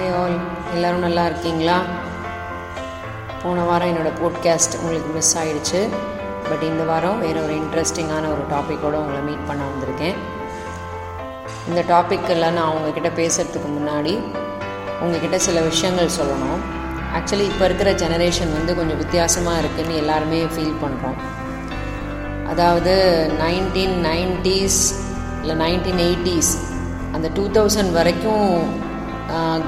Hi all எல்லோரும் நல்லா இருக்கீங்களா? போன வாரம் என்னோடய போட்காஸ்ட் உங்களுக்கு மிஸ் ஆகிடுச்சு பட் இந்த வாரம் வேறு ஒரு இன்ட்ரெஸ்டிங்கான ஒரு டாப்பிக்கோடு உங்களை மீட் பண்ண வந்திருக்கேன். இந்த டாப்பிக்கெல்லாம் நான் உங்ககிட்ட பேசுகிறதுக்கு முன்னாடி உங்ககிட்ட சில விஷயங்கள் சொல்லணும். ஆக்சுவலி இப்போ இருக்கிற ஜெனரேஷன் வந்து கொஞ்சம் வித்தியாசமாக இருக்குதுன்னு எல்லாருமே ஃபீல் பண்ணுறோம் அதாவது நைன்டீன் நைன்டீஸ் இல்லை நைன்டீன் எயிட்டிஸ் அந்த டூ தௌசண்ட் வரைக்கும்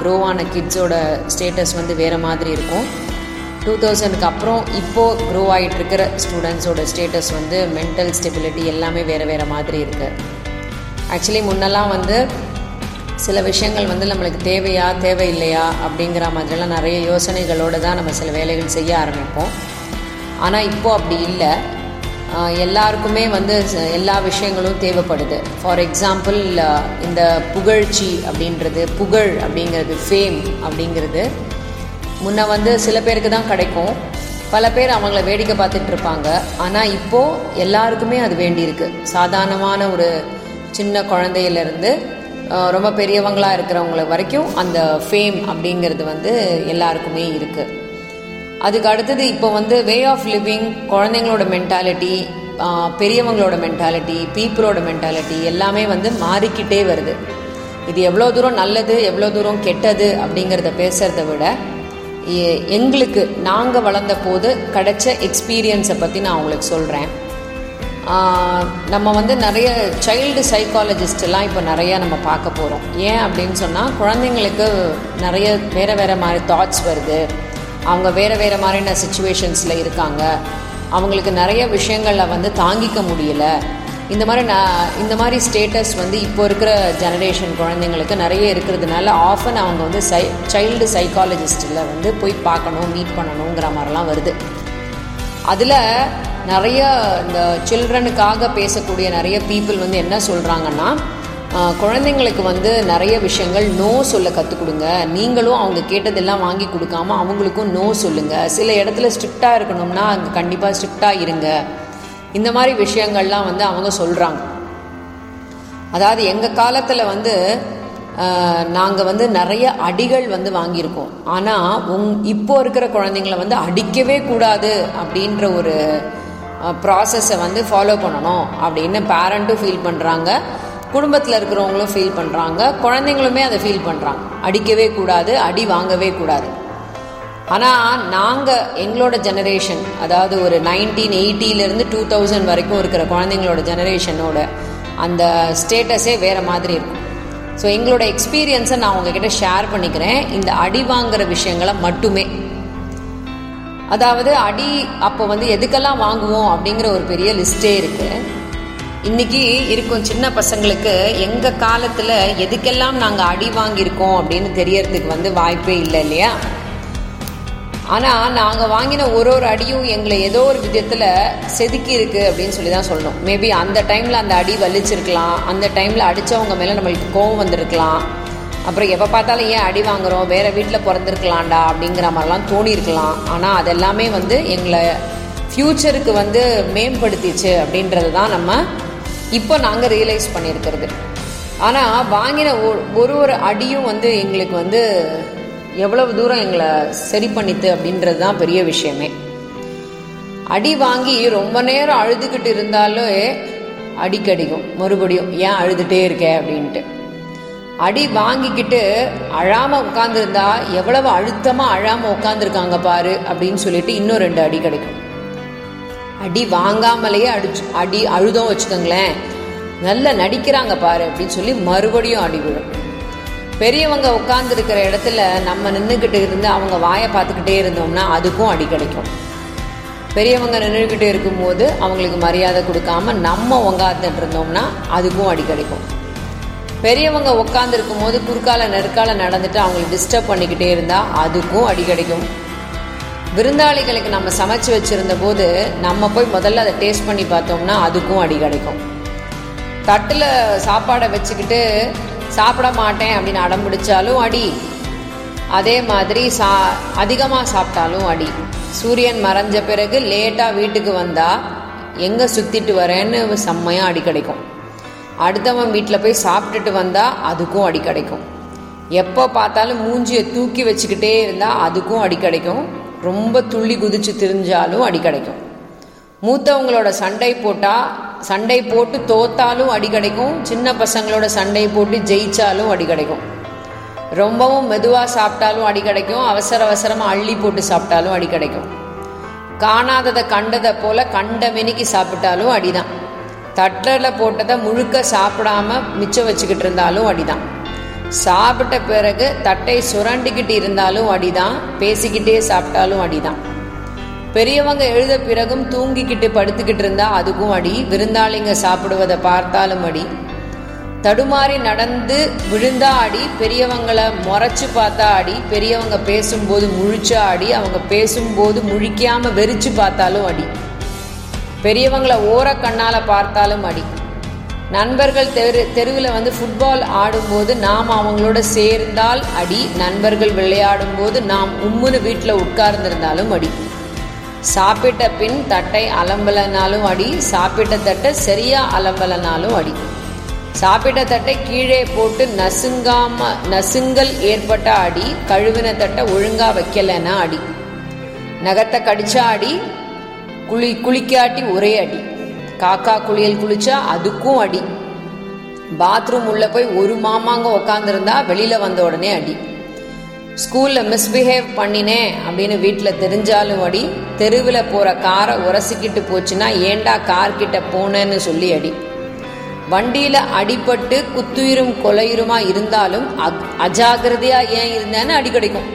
க்ரோ ஆன கிட்ஸோட ஸ்டேட்டஸ் வந்து வேறு மாதிரி இருக்கும். டூ தௌசண்ட்க்கு அப்புறம் இப்போது க்ரோ ஆகிட்டு இருக்கிற ஸ்டூடெண்ட்ஸோட ஸ்டேட்டஸ் வந்து மென்டல் ஸ்டெபிலிட்டி எல்லாமே வேறு வேறு மாதிரி இருக்குது ஆக்சுவலி முன்னெல்லாம் வந்து சில விஷயங்கள் வந்து நம்மளுக்கு தேவையா தேவையில்லையா அப்படிங்கிற மாதிரிலாம் நிறைய யோசனைகளோடு தான் நம்ம சில வேலைகள் செய்ய ஆரம்பிப்போம். ஆனால் இப்போது அப்படி இல்லை. எல்லாருக்குமே வந்து எல்லா விஷயங்களும் தேவைப்படுது. ஃபார் எக்ஸாம்பிள் இந்த புகழ்ச்சி அப்படின்றது புகழ் அப்படிங்கிறது ஃபேம் அப்படிங்கிறது முன்ன வந்து சில பேருக்கு தான் கிடைக்கும். பல பேர் அவங்கள வேடிக்கை பார்த்துட்டு இருப்பாங்க. ஆனால் இப்போது எல்லாருக்குமே அது வேண்டியிருக்கு. சாதாரணமான ஒரு சின்ன குழந்தையிலேருந்து ரொம்ப பெரியவங்களாக இருக்கிறவங்கள வரைக்கும் அந்த ஃபேம் அப்படிங்கிறது வந்து எல்லாருக்குமே இருக்குது அதுக்கு அடுத்தது இப்போ வந்து வே ஆஃப் லிவிங் குழந்தைங்களோட மென்டாலிட்டி பெரியவங்களோட மென்டாலிட்டி பீப்புளோட மென்டாலிட்டி எல்லாமே வந்து மாறிக்கிட்டே வருது. இது எவ்வளோ தூரம் நல்லது எவ்வளோ தூரம் கெட்டது அப்படிங்கிறத பேசுகிறத விட எங்களுக்கு நாங்கள் வளர்ந்த போது கிடைச்ச எக்ஸ்பீரியன்ஸை பற்றி நான் உங்களுக்கு சொல்கிறேன் நம்ம வந்து நிறைய சைல்டு சைக்காலஜிஸ்டெல்லாம் இப்போ நிறையா நம்ம பார்க்க போகிறோம் ஏன் அப்படின்னு சொன்னால் குழந்தைங்களுக்கு நிறைய வேறு வேறு மாதிரி தாட்ஸ் வருது. அவங்க வேறு வேறு மாதிரியான சுச்சுவேஷன்ஸில் இருக்காங்க. அவங்களுக்கு நிறைய விஷயங்களில் வந்து தாங்கிக்க முடியல. இந்த மாதிரி நான் இந்த மாதிரி ஸ்டேட்டஸ் வந்து இப்போ இருக்கிற ஜெனரேஷன் குழந்தைங்களுக்கு நிறைய இருக்கிறதுனால ஆஃபன் அவங்க வந்து சை சைல்டு சைக்காலஜிஸ்டில் வந்து போய் பார்க்கணும் மீட் பண்ணணுங்கிற மாதிரிலாம் வருது. அதில் நிறைய இந்த சில்ட்ரனுக்காக பேசக்கூடிய நிறைய பீப்புள் வந்து என்ன சொல்கிறாங்கன்னா குழந்தைங்களுக்கு வந்து நிறைய விஷயங்கள் நோ சொல்ல கற்றுக் கொடுங்க நீங்களும் அவங்க கேட்டதெல்லாம் வாங்கி கொடுக்காம அவங்களுக்கும் நோ சொல்லுங்கள் சில இடத்துல ஸ்ட்ரிக்டாக இருக்கணும்னா அங்கே கண்டிப்பாக ஸ்ட்ரிக்டாக இருங்க. இந்த மாதிரி விஷயங்கள்லாம் வந்து அவங்க சொல்கிறாங்க அதாவது எங்கள் காலத்தில் வந்து நாங்கள் வந்து நிறைய அடிகள் வந்து வாங்கியிருக்கோம். ஆனால் உங் இப்போ இருக்கிற குழந்தைங்கள வந்து அடிக்கவே கூடாது அப்படின்ற ஒரு ப்ராசஸை வந்து ஃபாலோ பண்ணணும் அப்படின்னு பேரண்ட்டும் ஃபீல் பண்ணுறாங்க குடும்பத்தில் இருக்கிறவங்களும் ஃபீல் பண்ணுறாங்க குழந்தைங்களுமே அதை ஃபீல் பண்ணுறாங்க அடிக்கவே கூடாது அடி வாங்கவே கூடாது. ஆனால் நாங்கள் எங்களோட ஜெனரேஷன் அதாவது ஒரு நைன்டீன் எயிட்டியிலேருந்து டூ தௌசண்ட் வரைக்கும் இருக்கிற குழந்தைங்களோட ஜெனரேஷனோட அந்த ஸ்டேட்டஸே வேறு மாதிரி இருக்கும். ஸோ எங்களோட எக்ஸ்பீரியன்ஸை நான் உங்ககிட்ட ஷேர் பண்ணிக்கிறேன். இந்த அடி வாங்குற விஷயங்களை மட்டுமே. அதாவது அடி அப்போ வந்து எதுக்கெல்லாம் வாங்குவோம் அப்படிங்கிற ஒரு பெரிய லிஸ்டே இருக்குது இன்னைக்கு இருக்கும் சின்ன பசங்களுக்கு எங்கள் காலத்தில் எதுக்கெல்லாம் நாங்கள் அடி வாங்கியிருக்கோம் அப்படின்னு தெரியறதுக்கு வந்து வாய்ப்பே இல்லை இல்லையா? ஆனால் நாங்கள் வாங்கின ஒரு ஒரு அடியும் எங்களை ஏதோ ஒரு விதத்தில் செதுக்கி இருக்கு அப்படின்னு சொல்லி தான் சொல்லணும். மேபி அந்த டைமில் அந்த அடி வலிச்சிருக்கலாம். அந்த டைமில் அடித்தவங்க மேலே நம்மளுக்கு கோவம் வந்திருக்கலாம். அப்புறம் எப்போ பார்த்தாலும் ஏன் அடி வாங்குறோம்? வேறு வீட்டில் பிறந்திருக்கலாம்டா அப்படிங்கிற மாதிரிலாம் தோணியிருக்கலாம். ஆனால் அதெல்லாமே வந்து எங்களை ஃப்யூச்சருக்கு வந்து மேம்படுத்திச்சு அப்படின்றது தான் நம்ம இப்போ நாங்கள் ரியலைஸ் பண்ணியிருக்கிறது. ஆனால் வாங்கின ஒரு ஒரு அடியும் வந்து எங்களுக்கு வந்து எவ்வளவு தூரம் எங்களை சரி பண்ணித்து அப்படின்றது தான் பெரிய விஷயமே. அடி வாங்கி ரொம்ப நேரம் அழுதுகிட்டு இருந்தாலே அடிக்கடிக்கும் மறுபடியும் ஏன் அழுதுகிட்டே இருக்க அப்படின்ட்டு. அடி வாங்கிக்கிட்டு அழாமல் உட்காந்துருந்தா எவ்வளவு அழுத்தமாக அழாமல் உட்காந்துருக்காங்க பாரு அப்படின்னு சொல்லிட்டு இன்னும் ரெண்டு அடி கிடைக்கும். அடி வாங்காமலேயே அடிச்சு அடி அழுதோம் வச்சுக்கோங்களேன். நல்லா நடிக்கிறாங்க பாரு அப்படின்னு சொல்லி மறுபடியும் அடி விழும். பெரியவங்க உட்காந்துருக்கிற இடத்துல நம்ம நின்றுக்கிட்டு இருந்து அவங்க வாயை பார்த்துக்கிட்டே இருந்தோம்னா அதுக்கும் அடி கிடைக்கும். பெரியவங்க நின்றுக்கிட்டு இருக்கும்போது அவங்களுக்கு மரியாதை கொடுக்காம நம்ம உங்காந்துட்டு இருந்தோம்னா அதுக்கும் அடி கிடைக்கும். பெரியவங்க உட்காந்துருக்கும் போது குறுக்கால நெருக்கால நடந்துட்டு அவங்களுக்கு டிஸ்டர்ப் பண்ணிக்கிட்டே இருந்தால் அதுக்கும் அடி கிடைக்கும். விருந்தாளிகளுக்கு நம்ம சமைச்சு வச்சுருந்த போது நம்ம போய் முதல்ல அதை டேஸ்ட் பண்ணி பார்த்தோம்னா அதுக்கும் அடி கிடைக்கும். தட்டில் சாப்பாடை வச்சுக்கிட்டு சாப்பிட மாட்டேன் அப்படின்னு அடம் பிடிச்சாலும் அடி. அதே மாதிரி சா அதிகமாக சாப்பிட்டாலும் அடி. சூரியன் மறைஞ்ச பிறகு லேட்டாக வீட்டுக்கு வந்தால் எங்கே சுற்றிட்டு வரேன்னு செம்மையாக அடி கிடைக்கும். அடுத்தவன் வீட்டில் போய் சாப்பிட்டுட்டு வந்தால் அதுக்கும் அடி கிடைக்கும். எப்போ பார்த்தாலும் மூஞ்சியை தூக்கி வச்சுக்கிட்டே இருந்தால் அதுக்கும் அடி கிடைக்கும். ரொம்ப துள்ளி குதிச்சு திரிஞ்சாலும் அடி கிடைக்கும். மூத்தவங்களோட சண்டை போட்டால் சண்டை போட்டு தோத்தாலும் அடி கிடைக்கும். சின்ன பசங்களோட சண்டை போட்டு ஜெயிச்சாலும் அடி கிடைக்கும். ரொம்பவும் மெதுவாக சாப்பிட்டாலும் அடி கிடைக்கும். அவசர அவசரமாக அள்ளி போட்டு சாப்பிட்டாலும் அடி கிடைக்கும். காணாததை கண்டதை போல கண்ட மெனிக்கு சாப்பிட்டாலும் அடிதான். தட்டில் போட்டதை முழுக்க சாப்பிடாம மிச்சம் வச்சுக்கிட்டு இருந்தாலும் அடிதான். சாப்பிட்ட பிறகு தட்டை சுரண்டிக்கிட்டு இருந்தாலும் அடிதான் பேசிக்கிட்டே சாப்பிட்டாலும் அடிதான். பெரியவங்க எழுத பிறகும் தூங்கிக்கிட்டு படுத்துக்கிட்டு இருந்தா அதுக்கும் அடி விருந்தாளிங்க சாப்பிடுவதை பார்த்தாலும் அடி. தடுமாறி நடந்து விழுந்தா அடி பெரியவங்களை முறைச்சு பார்த்தா அடி பெரியவங்க பேசும்போது முழிச்சா அடி அவங்க பேசும்போது முழிக்காம வெறிச்சு பார்த்தாலும் அடி. பெரியவங்களை ஓர கண்ணால பார்த்தாலும் அடி. நண்பர்கள் தெரு தெருவில் வந்து ஃபுட்பால் ஆடும்போது நாம் அவங்களோட சேர்ந்தால் அடி நண்பர்கள் விளையாடும் போது நாம் உம்முன்னு வீட்டில் உட்கார்ந்திருந்தாலும் அடி. சாப்பிட்ட பின் தட்டை அலம்பலனாலும் அடி சாப்பிட்ட தட்டை சரியா அலம்பலனாலும் அடி. சாப்பிட்ட தட்டை கீழே போட்டு நசுங்காம நசுங்கல் ஏற்பட்ட அடி கழுவின தட்டை ஒழுங்கா வைக்கலன்னா அடி. நகத்தை கடிச்சா அடி குளி குளிக்காட்டி ஒரே அடி. காக்கா குளியல் குளிச்சா அதுக்கும் அடி. பாத்ரூம் உள்ள போய் ஒரு மாமாங்க உக்காந்துருந்தா வெளியில வந்த உடனே அடி. ஸ்கூல்ல மிஸ்பிஹேவ் பண்ணினேன் அப்படின்னு வீட்டில் தெரிஞ்சாலும் அடி. தெருவில் போற காரை உரசிக்கிட்டு போச்சுன்னா ஏண்டா கார் கிட்ட போனேன்னு சொல்லி அடி. வண்டியில அடிபட்டு குத்துயிரும் கொலையுருமா இருந்தாலும் அஜாகிரதையா ஏன் இருந்தேன்னு அடி கிடைக்கும்.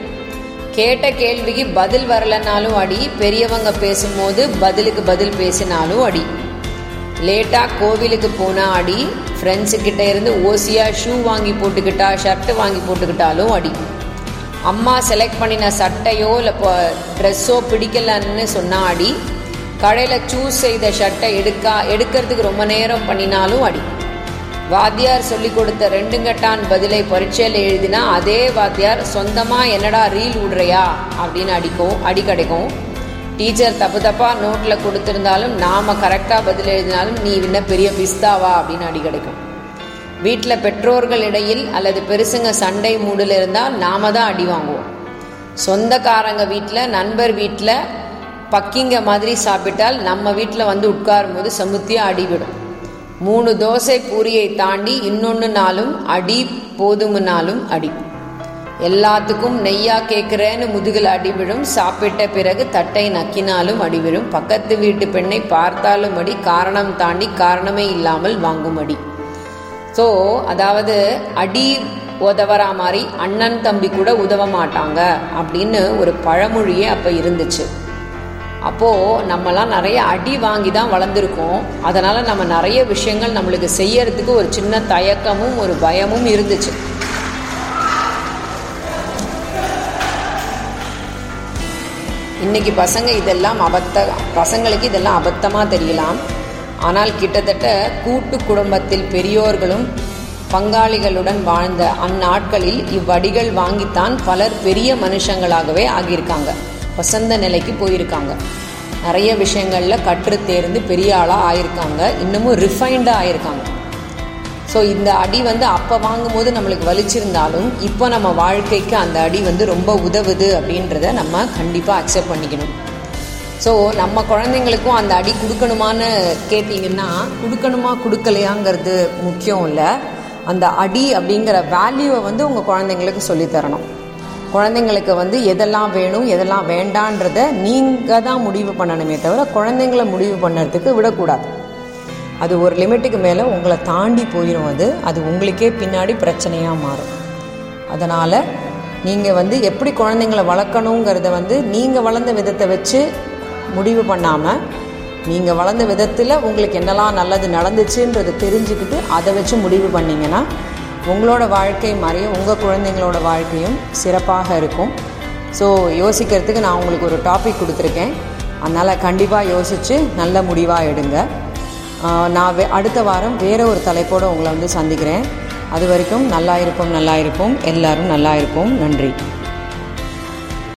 கேட்ட கேள்விக்கு பதில் வரலனாலும் அடி. பெரியவங்க பேசும்போது பதிலுக்கு பதில் பேசினாலும் அடி. லேட்டாக கோவிலுக்கு போனா அடி ஃப்ரெண்ட்ஸு கிட்ட இருந்து ஓசியாக ஷூ வாங்கி போட்டுக்கிட்டா ஷர்ட்டு வாங்கி போட்டுக்கிட்டாலும் அடி. அம்மா செலக்ட் பண்ணின சட்டையோ இல்லை ட்ரெஸ்ஸோ பிடிக்கலன்னு சொன்னா அடி. கடையில் சூஸ் செய்த ஷர்ட்டை எடுக்கா எடுக்கிறதுக்கு ரொம்ப நேரம் பண்ணினாலும் அடி. வாத்தியார் சொல்லி கொடுத்த ரெண்டுங்கட்டான் பதிலை பரீட்சையில் எழுதினா அதே வாத்தியார் சொந்தமாக என்னடா ரீல் விடுறியா அப்படின்னு அடிக்கும் அடி கிடைக்கும். டீச்சர் தப்பு தப்பாக நோட்டில் கொடுத்துருந்தாலும் நாம் கரெக்டாக பதில் எழுதினாலும் நீ என்ன பெரிய பிஸ்தாவா அப்படின்னு அடி கிடைக்கும் வீட்டில் பெற்றோர்கள் இடையில் அல்லது பெருசுங்க சண்டை மூடில் இருந்தால் நாம தான் அடி வாங்குவோம். சொந்தக்காரங்க வீட்டில் நண்பர் வீட்டில் பக்கிங்க மாதிரி சாப்பிட்டால் நம்ம வீட்டில் வந்து உட்காரும் போது சமுத்தியாக அடிவிடும் மூணு தோசை பூரியை தாண்டி இன்னொன்று நாளும் அடி போதுமுனாலும் அடி. எல்லாத்துக்கும் நெய்யா கேட்குறேன்னு முதுகில் அடிவிடும் சாப்பிட்ட பிறகு தட்டை நக்கினாலும் அடிவிடும் பக்கத்து வீட்டு பெண்ணை பார்த்தாலும் அடி காரணம் தாண்டி காரணமே இல்லாமல் வாங்கும் அடி. ஸோ அதாவது அடி உதவறா மாதிரி அண்ணன் தம்பி கூட உதவ மாட்டாங்க அப்படின்னு ஒரு பழமொழியே அப்போ இருந்துச்சு. அப்போது நம்மலாம் நிறைய அடி வாங்கி தான் வளர்ந்துருக்கோம். அதனால் நம்ம நிறைய விஷயங்கள் நம்மளுக்கு செய்யறதுக்கு ஒரு சின்ன தயக்கமும் ஒரு பயமும் இருந்துச்சு. இன்னைக்கு பசங்க இதெல்லாம் அபத்த பசங்களுக்கு இதெல்லாம் அபத்தமாக தெரியலாம். ஆனால் கிட்டத்தட்ட கூட்டு குடும்பத்தில் பெரியோர்களும் பங்காளிகளுடன் வாழ்ந்த அந்நாட்களில் இவ்வடிகள் வாங்கித்தான் பலர் பெரிய மனுஷங்களாகவே ஆகியிருக்காங்க. வசந்த நிலைக்கு போயிருக்காங்க. நிறைய விஷயங்களில் கற்று தேர்ந்து பெரிய ஆளாக ஆயிருக்காங்க. இன்னமும் ரிஃபைண்டாக ஆயிருக்காங்க. ஸோ இந்த அடி வந்து அப்போ வாங்கும்போது நம்மளுக்கு வலிச்சிருந்தாலும் இப்போ நம்ம வாழ்க்கைக்கு அந்த அடி வந்து ரொம்ப உதவுது அப்படின்றத நம்ம கண்டிப்பாக அக்செப்ட் பண்ணிக்கணும். ஸோ நம்ம குழந்தைங்களுக்கும் அந்த அடி கொடுக்கணுமான்னு கேட்டிங்கன்னா கொடுக்கணுமா கொடுக்கலையாங்கிறது முக்கியம் இல்லை. அந்த அடி அப்படிங்கிற வேல்யூவை வந்து உங்கள் குழந்தைங்களுக்கு சொல்லித்தரணும். குழந்தைங்களுக்கு வந்து எதெல்லாம் வேணும் எதெல்லாம் வேண்டான்றத நீங்கள் தான் முடிவு பண்ணணுமே தவிர குழந்தைங்கள முடிவு பண்ணுறதுக்கு விடக்கூடாது. அது ஒரு லிமிட்டுக்கு மேலே உங்களை தாண்டி போயிடும் அது. அது உங்களுக்கே பின்னாடி பிரச்சனையாக மாறும். அதனால் நீங்கள் வந்து எப்படி குழந்தைங்கள வளர்க்கணுங்கிறத வந்து நீங்கள் வளர்ந்த விதத்தை வச்சு முடிவு பண்ணாமல் நீங்கள் வளர்ந்த விதத்தில் உங்களுக்கு என்னெல்லாம் நல்லது நடந்துச்சுன்றதை தெரிஞ்சுக்கிட்டு அதை வச்சு முடிவு பண்ணிங்கன்னா உங்களோட வாழ்க்கை மாதிரியும் உங்கள் குழந்தைங்களோட வாழ்க்கையும் சிறப்பாக இருக்கும். ஸோ யோசிக்கிறதுக்கு நான் உங்களுக்கு ஒரு டாபிக் கொடுத்துருக்கேன். அதனால் கண்டிப்பாக யோசித்து நல்ல முடிவாக எடுங்க. நான் வே அடுத்த வாரம் வேறு ஒரு தலைப்போடு உங்களை வந்து சந்திக்கிறேன். அது வரைக்கும் நல்லா இருப்போம் நல்லா இருப்போம். எல்லாரும் நல்லா இருப்போம். நன்றி.